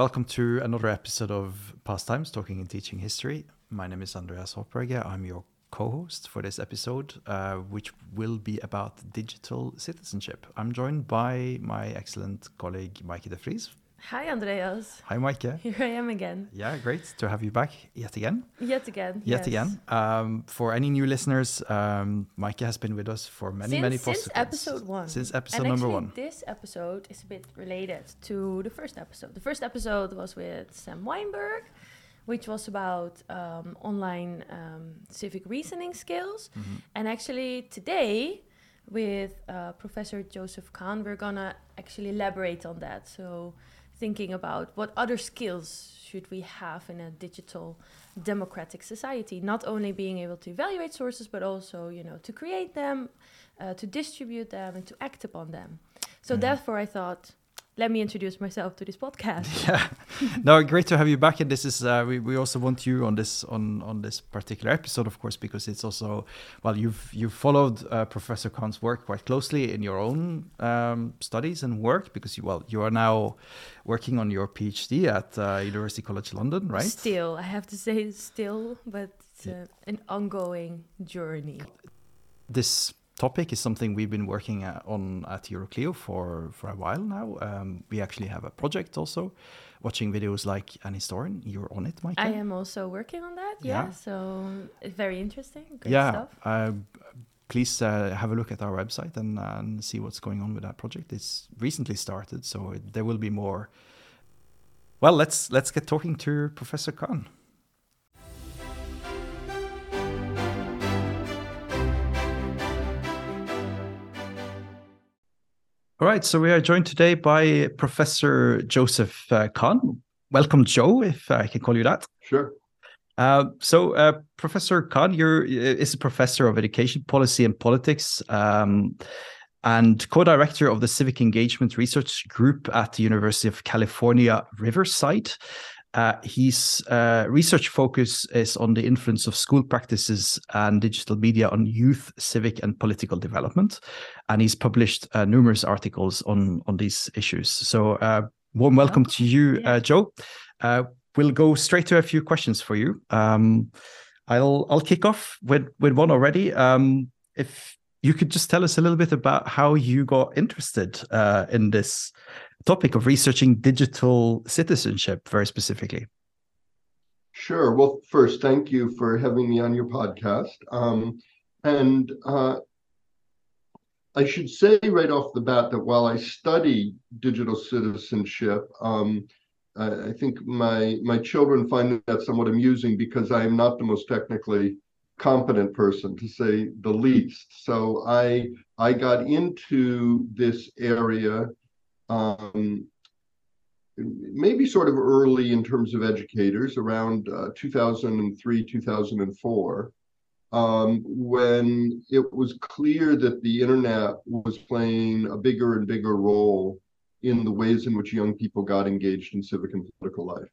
Welcome to another episode of Pastimes Talking and Teaching History. My name is Andreas Hoppberger. I'm your co host for this episode, uh, which will be about digital citizenship. I'm joined by my excellent colleague, Maayke de Vries. Hi, Andreas. Hi, Maayke. Here I am again. Yeah, great to have you back yet again. Yet again. Yet yes. again. Um, for any new listeners, um, has been with us for many, since, many Since episode one. Since episode and number actually, one. This episode is a bit related to the first episode. The first episode was with Sam Wineburg, which was about um, online um, civic reasoning skills. Mm-hmm. And actually, today, with uh, Professor Joseph Kahne, we're gonna actually elaborate on that. So, thinking about what other skills should we have in a digital democratic society not only being able to evaluate sources but also you know to create them uh, to distribute them and to act upon them so Mhm. therefore i thought let me introduce myself to this podcast. Yeah. No great to have you back and this is uh, we, we also want you on this on on this particular episode of course because it's also well you've you've followed uh, professor Kahne's work quite closely in your own um, studies and work because you well you are now working on your phd at uh, university college london right? Still i have to say still but it's Yeah. an ongoing journey. This topic is something we've been working uh, on at Euroclio for, for a while now. Um, we actually have a project also, watching videos like an historian. You're on it, Mike. i am also working on that yeah, Yeah. so it's very interesting great yeah. stuff Uh, please uh, have a look at our website and, and see what's going on with that project. It's recently started, so it, there will be more. Well, let's let's get talking to Professor Kahne. All right, so we are joined today by Professor Joseph uh, Kahne. Welcome, Joe, if I can call you that. Sure. Uh, so, uh, Professor Kahne, you're is a professor of education policy and politics, um, and co-director of the Civic Engagement Research Group at the University of California, Riverside. Uh, his uh, research focus is on the influence of school practices and digital media on youth, civic, and political development, and he's published uh, numerous articles on on these issues. So, uh, warm welcome to you, yeah. uh, Joe. Uh, we'll go straight to a few questions for you. Um, I'll I'll kick off with with one already. Um, if you could just tell us a little bit about how you got interested uh, in this topic of researching digital citizenship, very specifically. Sure. Well, first, thank you for having me on your podcast. Um, and uh, I should say right off the bat that while I study digital citizenship, um, I, think my my children find that somewhat amusing because I am not the most technically competent person, to say the least. So I I got into this area um, maybe sort of early in terms of educators, around uh, 2003, 2004, um, when it was clear that the internet was playing a bigger and bigger role in the ways in which young people got engaged in civic and political life.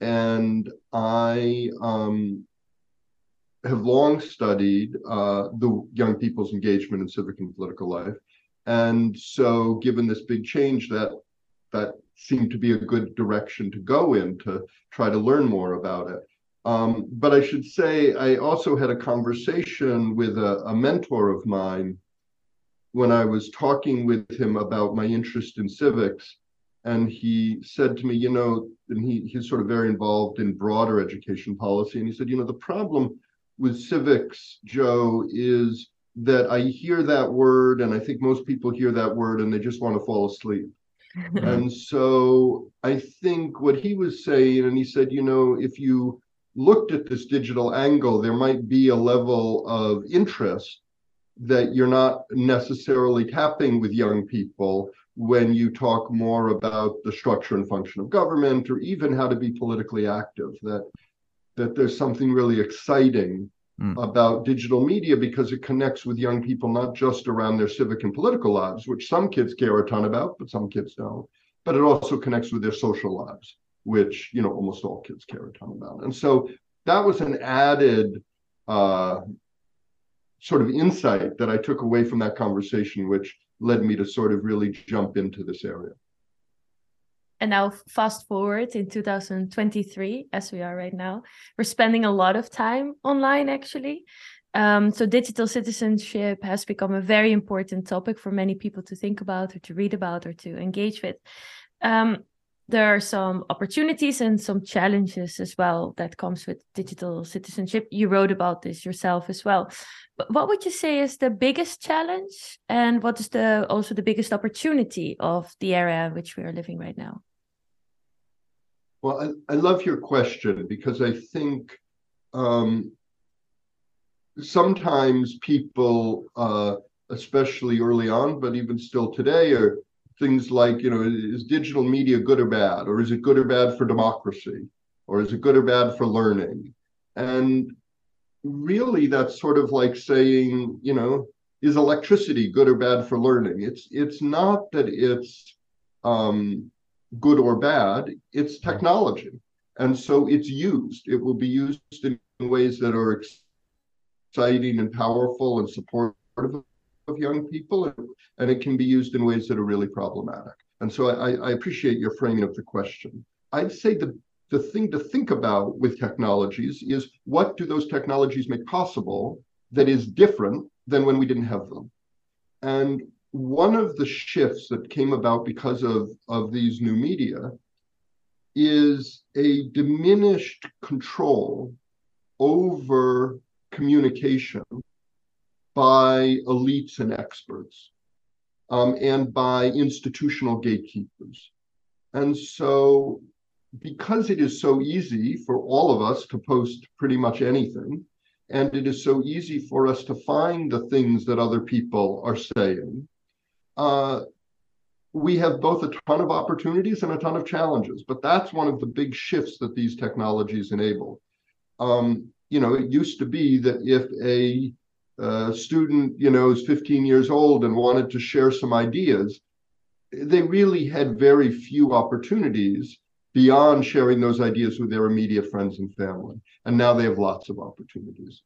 And I um, have long studied uh, the young people's engagement in civic and political life. And so, given this big change, that that seemed to be a good direction to go in to try to learn more about it. Um, but I should say, I also had a conversation with a, a mentor of mine when I was talking with him about my interest in civics. And he said to me, you know, and he, he's sort of very involved in broader education policy. And he said, you know, the problem with civics, Joe, is that I hear that word, and I think most people hear that word and they just want to fall asleep. and so I think what he was saying, and he said, you know, if you looked at this digital angle, there might be a level of interest that you're not necessarily tapping with young people when you talk more about the structure and function of government or even how to be politically active that that there's something really exciting Mm. about digital media because it connects with young people not just around their civic and political lives which some kids care a ton about but some kids don't. But it also connects with their social lives which you know almost all kids care a ton about. And so that was an added uh, sort of insight that i took away from that conversation which led me to sort of really jump into this area and now fast forward in 2023 as we are right now we're spending a lot of time online actually. Um, so digital citizenship has become a very important topic for many people to think about or to read about or to engage with. Um, there are some opportunities and some challenges as well that comes with digital citizenship. You wrote about this yourself as well. But what would you say is the biggest challenge? And what is the also the biggest opportunity of the era in which we are living right now? Well i, I love your question because i think um, sometimes people uh, especially early on but even still today are things like, you know, is digital media good or bad? Or is it good or bad for democracy? Or is it good or bad for learning? And really that's sort of like saying, you know, is electricity good or bad for learning? It's it's not that it's um, good or bad, it's technology. And so it's used. It will be used in ways that are exciting and powerful and supportive of young people, and it can be used in ways that are really problematic. And so I, I appreciate your framing of the question. I'd say the the thing to think about with technologies is what do those technologies make possible that is different than when we didn't have them? And one of the shifts that came about because of, of these new media is a diminished control over communication by elites and experts um, and by institutional gatekeepers. And so, because it is so easy for all of us to post pretty much anything, and it is so easy for us to find the things that other people are saying, uh, we have both a ton of opportunities and a ton of challenges. But that's one of the big shifts that these technologies enable. Um, you know, it used to be that if a a student, you know, is 15 years old and wanted to share some ideas, they really had very few opportunities beyond sharing those ideas with their immediate friends and family. And now they have lots of opportunities.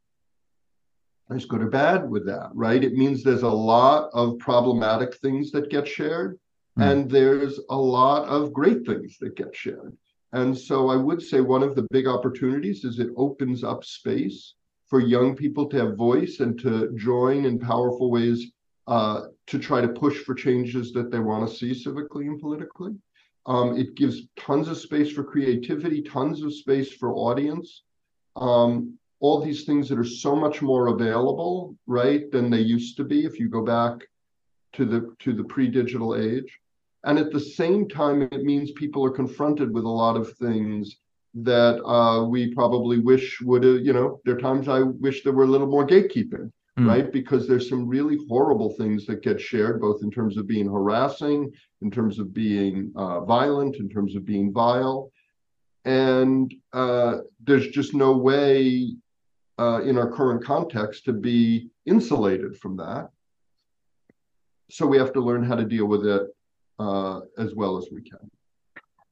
There's good or bad with that, right? It means there's a lot of problematic things that get shared, mm. and there's a lot of great things that get shared. And so I would say one of the big opportunities is it opens up space for young people to have voice and to join in powerful ways uh, to try to push for changes that they want to see civically and politically. Um, it gives tons of space for creativity, tons of space for audience. Um, all these things that are so much more available, right, than they used to be if you go back to the to the pre-digital age. And at the same time, it means people are confronted with a lot of things that uh, we probably wish would have, you know, there are times I wish there were a little more gatekeeping, mm. right? Because there's some really horrible things that get shared, both in terms of being harassing, in terms of being uh, violent, in terms of being vile. And uh, there's just no way uh, in our current context to be insulated from that. So we have to learn how to deal with it uh, as well as we can.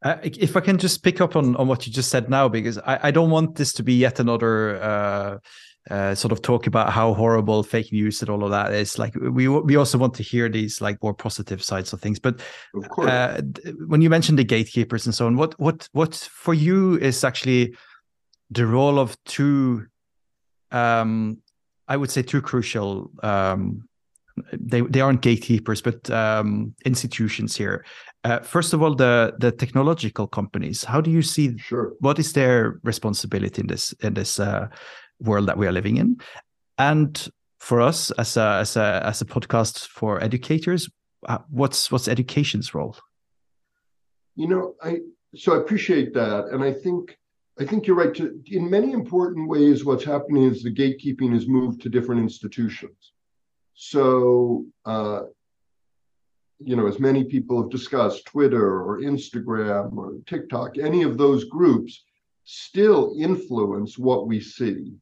Uh, if I can just pick up on, on what you just said now, because I, I don't want this to be yet another uh, uh, sort of talk about how horrible fake news and all of that is. Like we we also want to hear these like more positive sides of things. But uh, when you mentioned the gatekeepers and so on, what what what for you is actually the role of two, um, I would say two crucial um, they they aren't gatekeepers, but um, institutions here. Uh, first of all, the the technological companies. How do you see? Sure. What is their responsibility in this in this uh, world that we are living in? And for us as a as a as a podcast for educators, uh, what's what's education's role? You know, I so I appreciate that, and I think I think you're right. To, in many important ways, what's happening is the gatekeeping has moved to different institutions. So, uh, you know, as many people have discussed, Twitter or Instagram or TikTok, any of those groups still influence what we see.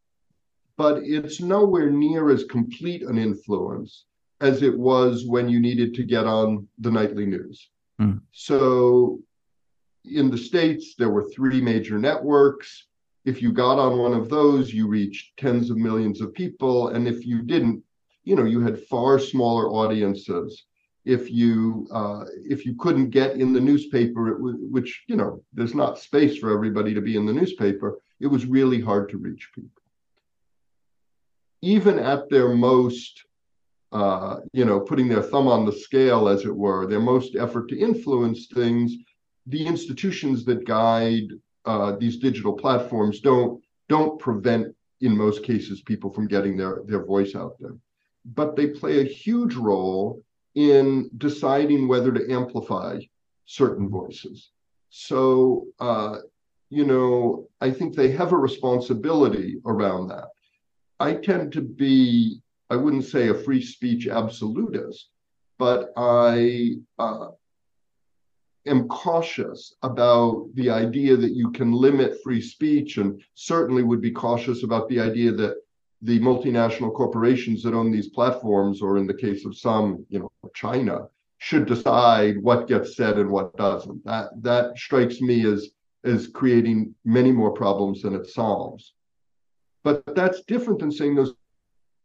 But it's nowhere near as complete an influence as it was when you needed to get on the nightly news. Mm. So in the States, there were three major networks. If you got on one of those, you reached tens of millions of people. And if you didn't, you know, you had far smaller audiences if you uh, if you couldn't get in the newspaper, which you know there's not space for everybody to be in the newspaper, it was really hard to reach people. Even at their most, uh, you know, putting their thumb on the scale, as it were, their most effort to influence things, the institutions that guide uh, these digital platforms don't don't prevent, in most cases, people from getting their their voice out there, but they play a huge role in deciding whether to amplify certain voices. So, uh, you know, I think they have a responsibility around that. I tend to be, I wouldn't say a free speech absolutist, but I uh, am cautious about the idea that you can limit free speech and certainly would be cautious about the idea that the multinational corporations that own these platforms, or in the case of some, you know, China, should decide what gets said and what doesn't. That that strikes me as as creating many more problems than it solves. But that's different than saying those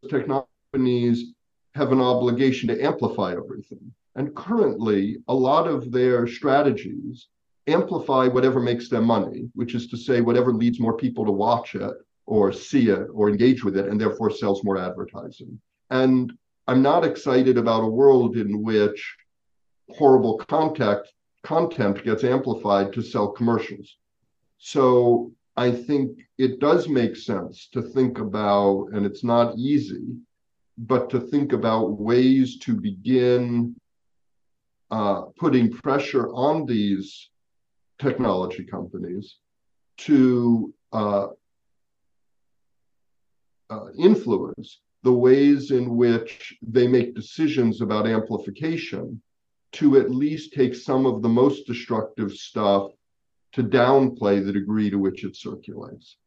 technologies have an obligation to amplify everything. And currently, a lot of their strategies amplify whatever makes them money, which is to say, whatever leads more people to watch it or see it or engage with it and therefore sells more advertising. And I'm not excited about a world in which horrible contact content gets amplified to sell commercials. So I think it does make sense to think about, and it's not easy, but to think about ways to begin uh, putting pressure on these technology companies to uh, uh, influence the ways in which they make decisions about amplification to at least take some of the most destructive stuff to downplay the degree to which it circulates.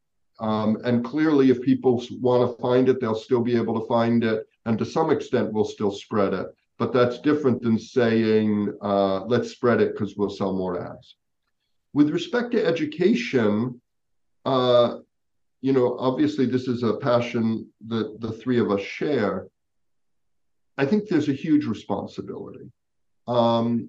Um, and clearly, if people want to find it, they'll still be able to find it, and to some extent, we'll still spread it. But that's different than saying, uh, let's spread it because we'll sell more ads. With respect to education, uh, you know, obviously this is a passion that the three of us share. I think there's a huge responsibility. Um,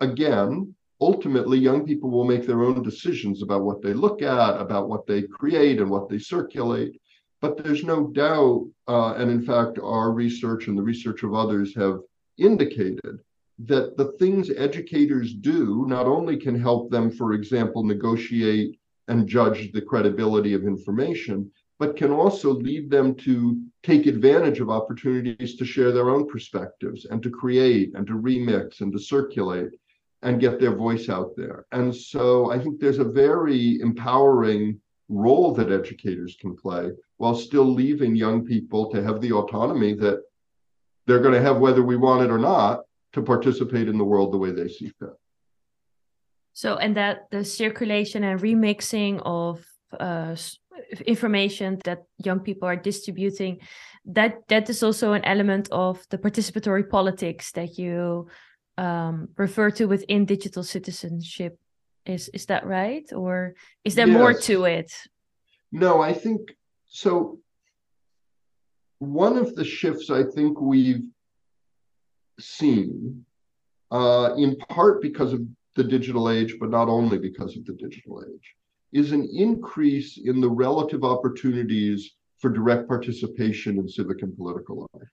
again, ultimately, young people will make their own decisions about what they look at, about what they create, and what they circulate. But there's no doubt, uh, and in fact, our research and the research of others have indicated that the things educators do not only can help them, for example, negotiate and judge the credibility of information, but can also lead them to take advantage of opportunities to share their own perspectives and to create and to remix and to circulate and get their voice out there. And so I think there's a very empowering role that educators can play while still leaving young people to have the autonomy that they're going to have whether we want it or not to participate in the world the way they see fit. So, and that the circulation and remixing of uh, information that young people are distributing, that that is also an element of the participatory politics that you um, refer to within digital citizenship. Is is that right, or is there yes. more to it? No, I think so. One of the shifts I think we've seen, uh, in part because of the digital age, but not only because of the digital age, is an increase in the relative opportunities for direct participation in civic and political life.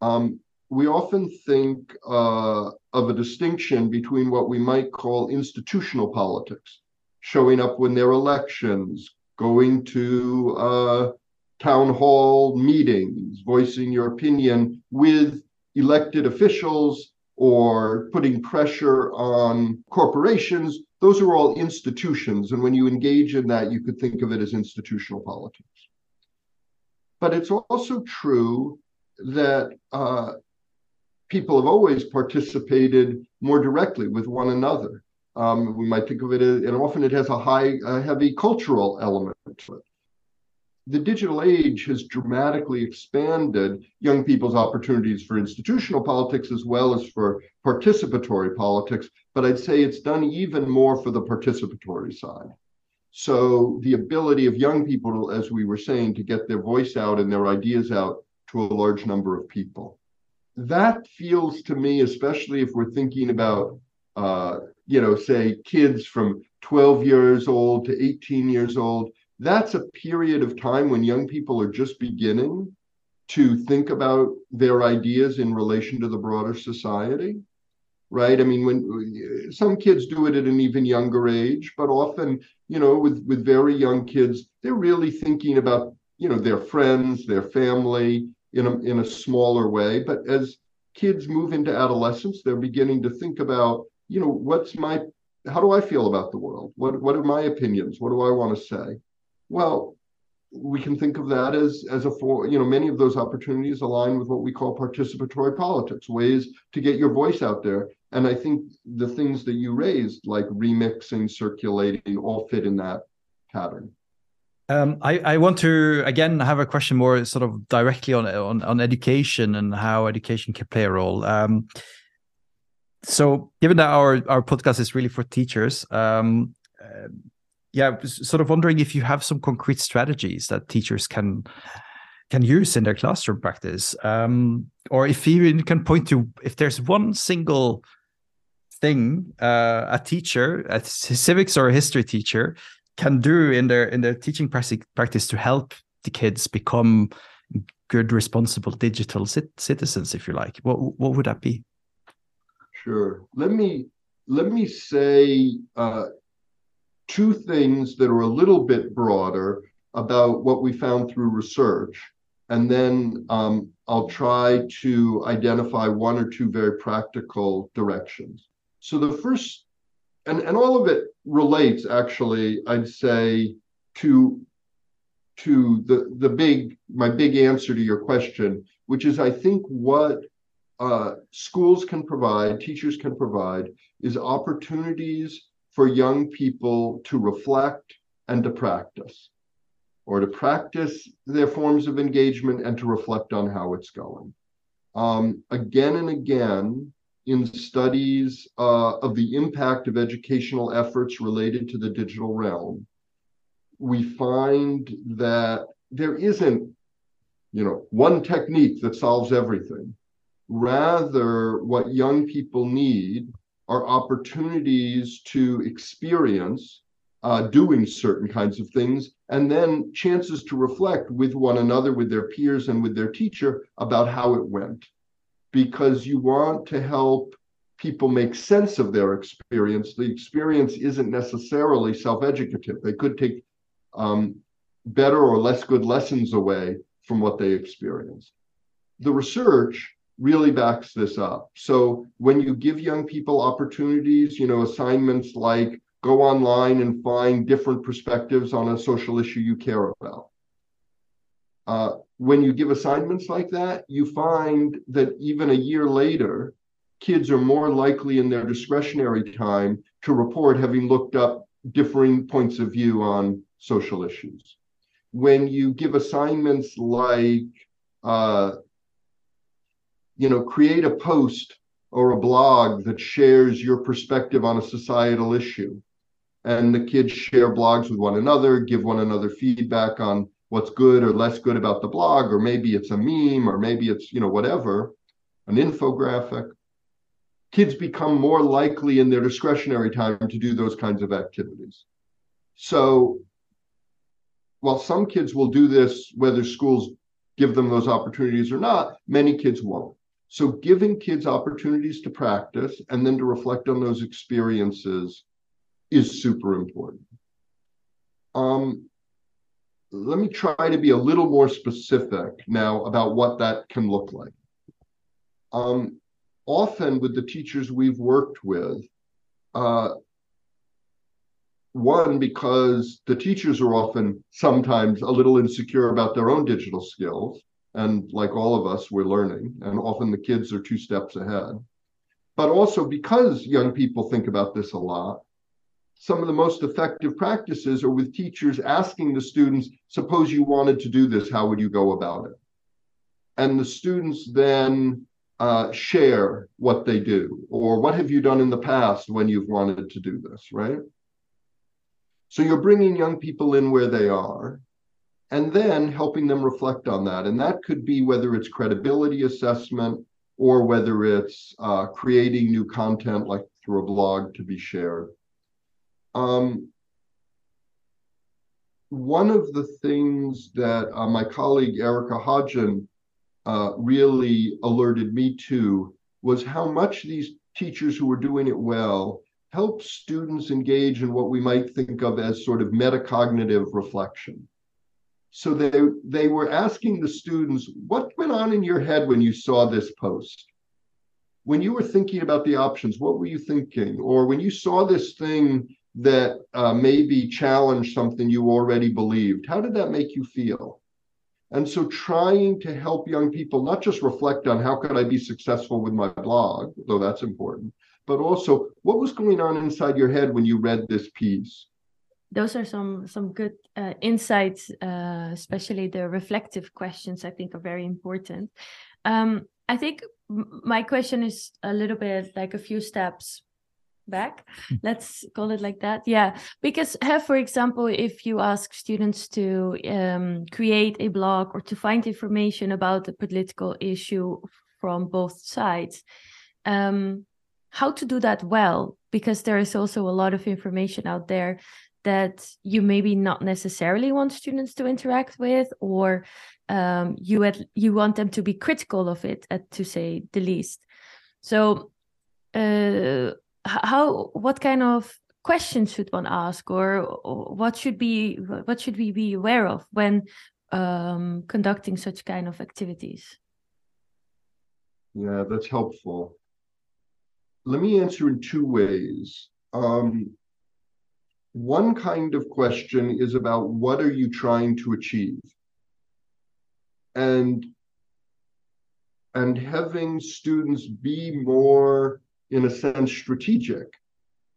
Um, we often think uh, of a distinction between what we might call institutional politics, showing up when there are elections, going to uh, town hall meetings, voicing your opinion with elected officials or putting pressure on corporations, those are all institutions. And when you engage in that, you could think of it as institutional politics. But it's also true that uh, people have always participated more directly with one another. Um, we might think of it as, and often it has a high, a heavy cultural element to it the digital age has dramatically expanded young people's opportunities for institutional politics as well as for participatory politics. But I'd say it's done even more for the participatory side. So the ability of young people, as we were saying, to get their voice out and their ideas out to a large number of people. that feels to me, especially if we're thinking about, uh, you know, say kids from 12 years old to 18 years old, that's a period of time when young people are just beginning to think about their ideas in relation to the broader society right? I mean when some kids do it at an even younger age but often you know with with very young kids they're really thinking about you know their friends their family in a in a smaller way. But as kids move into adolescence they're beginning to think about you know what's my how do i feel about the world? What what are my opinions? What do i want to say well we can think of that as as a for you know many of those opportunities align with what we call participatory politics ways to get your voice out there and i think the things that you raised like remixing circulating all fit in that pattern um, I, I want to again have a question more sort of directly on on, on education and how education can play a role. Um, so, given that our our podcast is really for teachers, um, yeah, sort of wondering if you have some concrete strategies that teachers can can use in their classroom practice, um, or if you even can point to if there's one single thing uh, a teacher, a civics or a history teacher, can do in their in their teaching practice to help the kids become good, responsible digital citizens, if you like. What what would that be? Sure. Let me let me say uh, two things that are a little bit broader about what we found through research, and then um, I'll try to identify one or two very practical directions. So the first, and, and all of it relates actually, I'd say, to to the the big my big answer to your question, which is I think what uh, schools can provide, teachers can provide, is opportunities for young people to reflect and to practice, or to practice their forms of engagement and to reflect on how it's going. Um, again and again, in studies uh, of the impact of educational efforts related to the digital realm, we find that there isn't, you know, one technique that solves everything. Rather, what young people need are opportunities to experience uh, doing certain kinds of things, and then chances to reflect with one another, with their peers, and with their teacher about how it went because you want to help people make sense of their experience. The experience isn't necessarily self educative, they could take um, better or less good lessons away from what they experienced. The research really backs this up. So when you give young people opportunities, you know, assignments like go online and find different perspectives on a social issue you care about. Uh, when you give assignments like that, you find that even a year later, kids are more likely in their discretionary time to report having looked up differing points of view on social issues. When you give assignments like, uh, you know, create a post or a blog that shares your perspective on a societal issue, and the kids share blogs with one another, give one another feedback on what's good or less good about the blog, or maybe it's a meme, or maybe it's, you know, whatever, an infographic. Kids become more likely in their discretionary time to do those kinds of activities. So while some kids will do this, whether schools give them those opportunities or not, many kids won't. So giving kids opportunities to practice and then to reflect on those experiences is super important. Um, let me try to be a little more specific now about what that can look like. Um, often with the teachers we've worked with, uh, one, because the teachers are often sometimes a little insecure about their own digital skills. And like all of us, we're learning, and often the kids are two steps ahead. But also because young people think about this a lot, some of the most effective practices are with teachers asking the students, suppose you wanted to do this, how would you go about it? And the students then uh, share what they do, or what have you done in the past when you've wanted to do this, right? So you're bringing young people in where they are and then helping them reflect on that. And that could be whether it's credibility assessment or whether it's uh, creating new content like through a blog to be shared. Um, one of the things that uh, my colleague Erica Hodgin uh, really alerted me to was how much these teachers who were doing it well help students engage in what we might think of as sort of metacognitive reflection. So they they were asking the students, what went on in your head when you saw this post? When you were thinking about the options, what were you thinking? Or when you saw this thing that uh, maybe challenged something you already believed, how did that make you feel? And so trying to help young people not just reflect on how could I be successful with my blog, though that's important, but also what was going on inside your head when you read this piece? Those are some some good uh, insights, uh, especially the reflective questions. I think are very important. Um, I think my question is a little bit like a few steps back hmm. let's call it like that yeah because have for example if you ask students to um, create a blog or to find information about a political issue from both sides um, how to do that well because there is also a lot of information out there that you maybe not necessarily want students to interact with or um, you at, you want them to be critical of it at, to say the least? So uh, how what kind of questions should one ask or, what should be what should we be aware of when um, conducting such kind of activities? Yeah that's helpful. Let me answer in two ways. Um, one kind of question is about what are you trying to achieve and and having students be more in a sense, strategic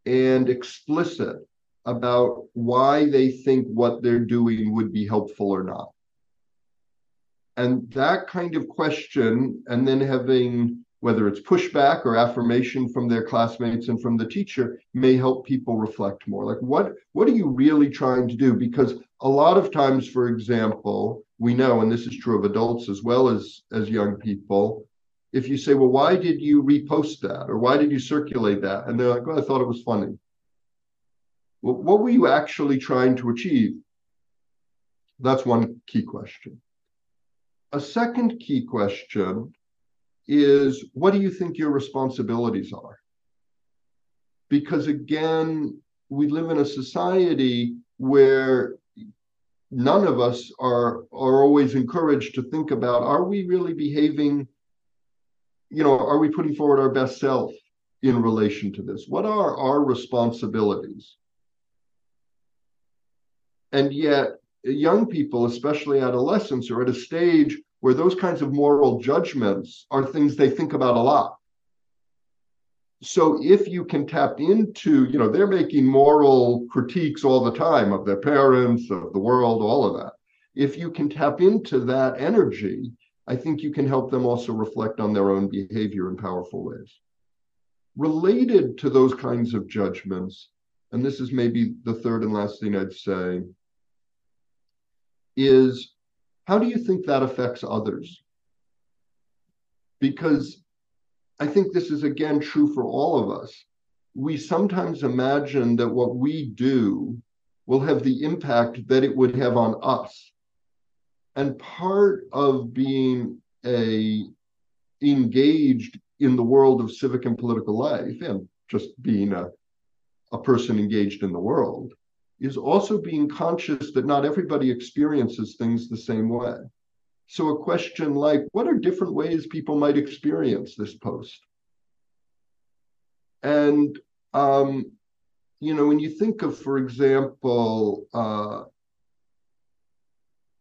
and explicit about why they think what they're doing would be helpful or not. And that kind of question, and then having whether it's pushback or affirmation from their classmates and from the teacher may help people reflect more like what what are you really trying to do because a lot of times for example we know and this is true of adults as well as as young people if you say, well, why did you repost that? Or why did you circulate that? And they're like, well, I thought it was funny. Well, what were you actually trying to achieve? That's one key question. A second key question is what do you think your responsibilities are? Because again, we live in a society where none of us are, are always encouraged to think about are we really behaving you know, are we putting forward our best self in relation to this? What are our responsibilities? And yet, young people, especially adolescents, are at a stage where those kinds of moral judgments are things they think about a lot. So if you can tap into, you know, they're making moral critiques all the time of their parents, of the world, all of that. If you can tap into that energy, I think you can help them also reflect on their own behavior in powerful ways. Related to those kinds of judgments, and this is maybe the third and last thing I'd say, is how do you think that affects others? Because I think this is again true for all of us. We sometimes imagine that what we do will have the impact that it would have on us and part of being a engaged in the world of civic and political life and just being a, a person engaged in the world is also being conscious that not everybody experiences things the same way. So, a question like, what are different ways people might experience this post? And, um, you know, when you think of, for example, uh,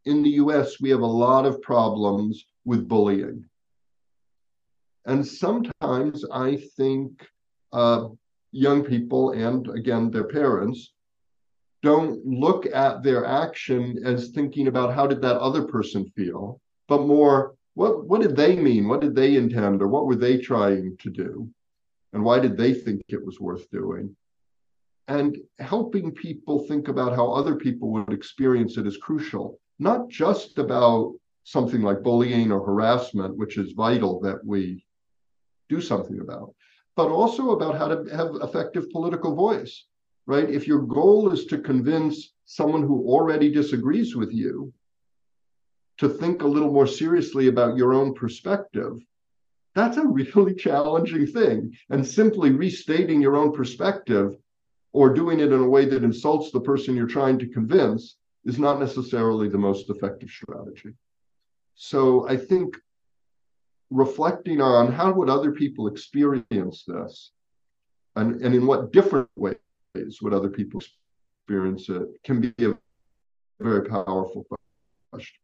in the US, we have a lot of problems with bullying. And sometimes I think uh, young people and again their parents don't look at their action as thinking about how did that other person feel, but more what what did they mean? What did they intend, or what were they trying to do, and why did they think it was worth doing? And helping people think about how other people would experience it is crucial not just about something like bullying or harassment, which is vital that we do something about, but also about how to have effective political voice, right? If your goal is to convince someone who already disagrees with you to think a little more seriously about your own perspective, that's a really challenging thing. And simply restating your own perspective or doing it in a way that insults the person you're trying to convince is not necessarily the most effective strategy. So I think reflecting on how would other people experience this and, and in what different ways would other people experience. It can be a very powerful question.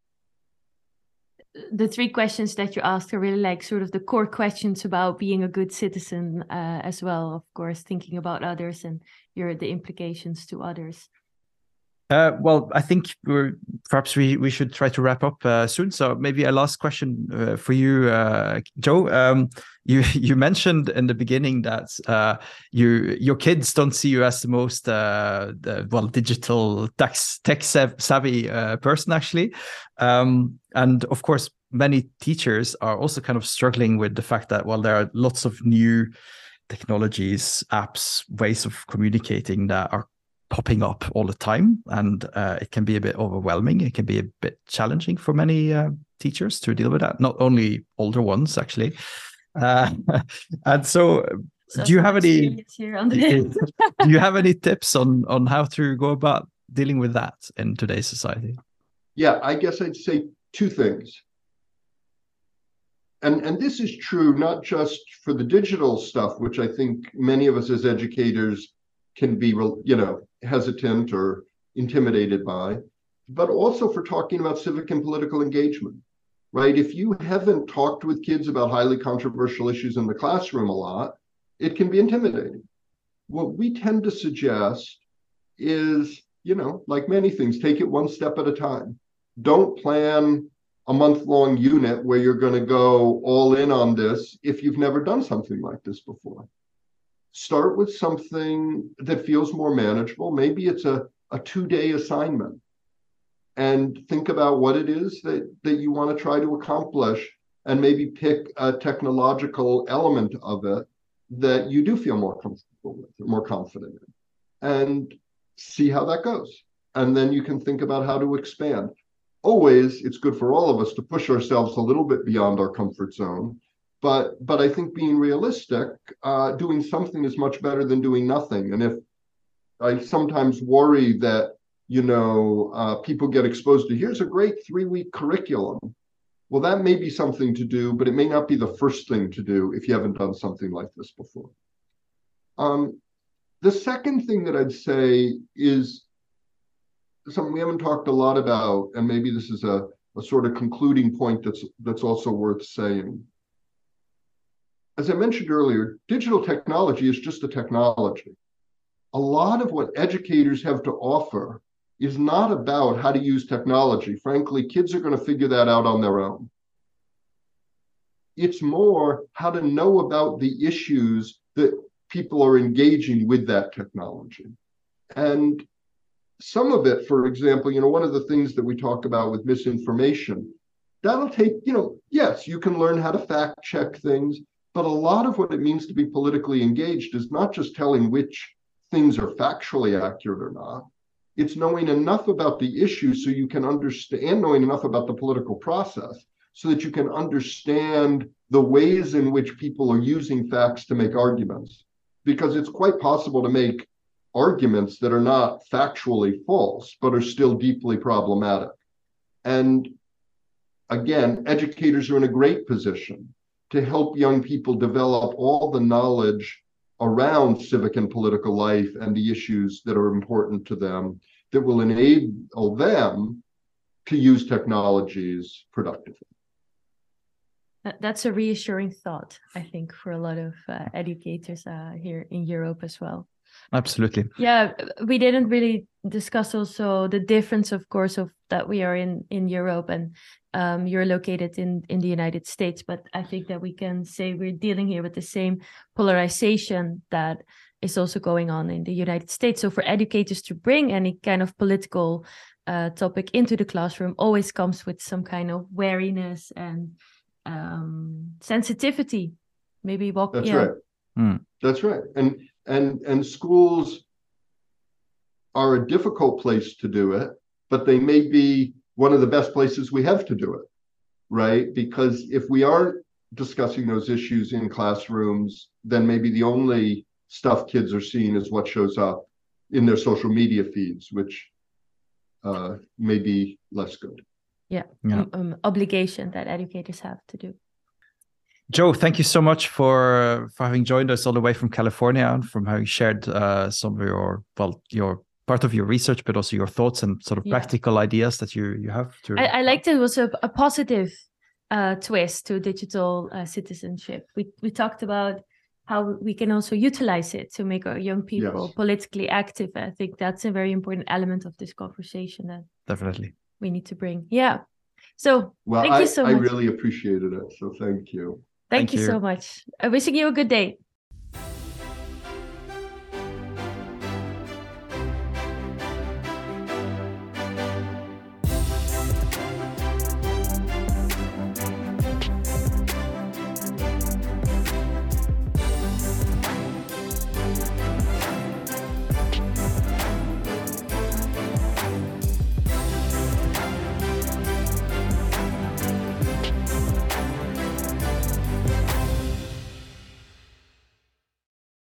The three questions that you asked are really like sort of the core questions about being a good citizen uh, as well of course thinking about others and your the implications to others uh, well, I think perhaps we, we should try to wrap up uh, soon. So maybe a last question uh, for you, uh, Joe. Um, you you mentioned in the beginning that uh, you your kids don't see you as the most uh, the, well digital tech tech savvy person actually, um, and of course many teachers are also kind of struggling with the fact that well there are lots of new technologies, apps, ways of communicating that are popping up all the time, and uh, it can be a bit overwhelming. It can be a bit challenging for many uh, teachers to deal with that. Not only older ones, actually. Uh, and so, so do you have any? do you have any tips on on how to go about dealing with that in today's society? Yeah, I guess I'd say two things. And, and this is true not just for the digital stuff, which I think many of us as educators can be, you know, hesitant or intimidated by, but also for talking about civic and political engagement, right? If you haven't talked with kids about highly controversial issues in the classroom a lot, it can be intimidating. What we tend to suggest is, you know, like many things, take it one step at a time. Don't plan a month long unit where you're going to go all in on this if you've never done something like this before start with something that feels more manageable. Maybe it's a, a two day assignment and think about what it is that, that you want to try to accomplish and maybe pick a technological element of it that you do feel more comfortable with, more confident in, and see how that goes. And then you can think about how to expand. Always, it's good for all of us to push ourselves a little bit beyond our comfort zone but but I think being realistic, uh, doing something is much better than doing nothing. And if I sometimes worry that you know uh, people get exposed to here's a great three week curriculum. Well, that may be something to do, but it may not be the first thing to do if you haven't done something like this before. Um, the second thing that I'd say is something we haven't talked a lot about, and maybe this is a, a sort of concluding point that's that's also worth saying as I mentioned earlier, digital technology is just a technology. A lot of what educators have to offer is not about how to use technology. Frankly, kids are going to figure that out on their own. It's more how to know about the issues that people are engaging with that technology. And some of it, for example, you know, one of the things that we talk about with misinformation, that'll take, you know, yes, you can learn how to fact check things, but a lot of what it means to be politically engaged is not just telling which things are factually accurate or not. It's knowing enough about the issue so you can understand, knowing enough about the political process so that you can understand the ways in which people are using facts to make arguments. Because it's quite possible to make arguments that are not factually false, but are still deeply problematic. And again, educators are in a great position to help young people develop all the knowledge around civic and political life and the issues that are important to them that will enable them to use technologies productively. That's a reassuring thought, I think, for a lot of uh, educators uh, here in Europe as well. Absolutely. Yeah, we didn't really discuss also the difference, of course, of that we are in in Europe and um, you're located in in the United States, but I think that we can say we're dealing here with the same polarization that is also going on in the United States. So for educators to bring any kind of political uh, topic into the classroom always comes with some kind of wariness and um, sensitivity maybe walk. That's yeah. right. Mm. That's right. And and and schools are a difficult place to do it, but they may be one of the best places we have to do it, right? Because if we aren't discussing those issues in classrooms, then maybe the only stuff kids are seeing is what shows up in their social media feeds, which uh, may be less good. Yeah, Yeah. Um, um, obligation that educators have to do. Joe, thank you so much for for having joined us all the way from California and from having shared uh, some of your well your part of your research, but also your thoughts and sort of Yeah. practical ideas that you you have. To I, I liked it was a, a positive uh, twist to digital uh, citizenship. We we talked about how we can also utilize it to make our young people Yes. politically active. I think that's a very important element of this conversation that definitely. we need to bring. Yeah. So Well, Thank I, you so I much. I really appreciated it. So thank you. Thank, Thank you, you. so much. I'm wishing you a good day.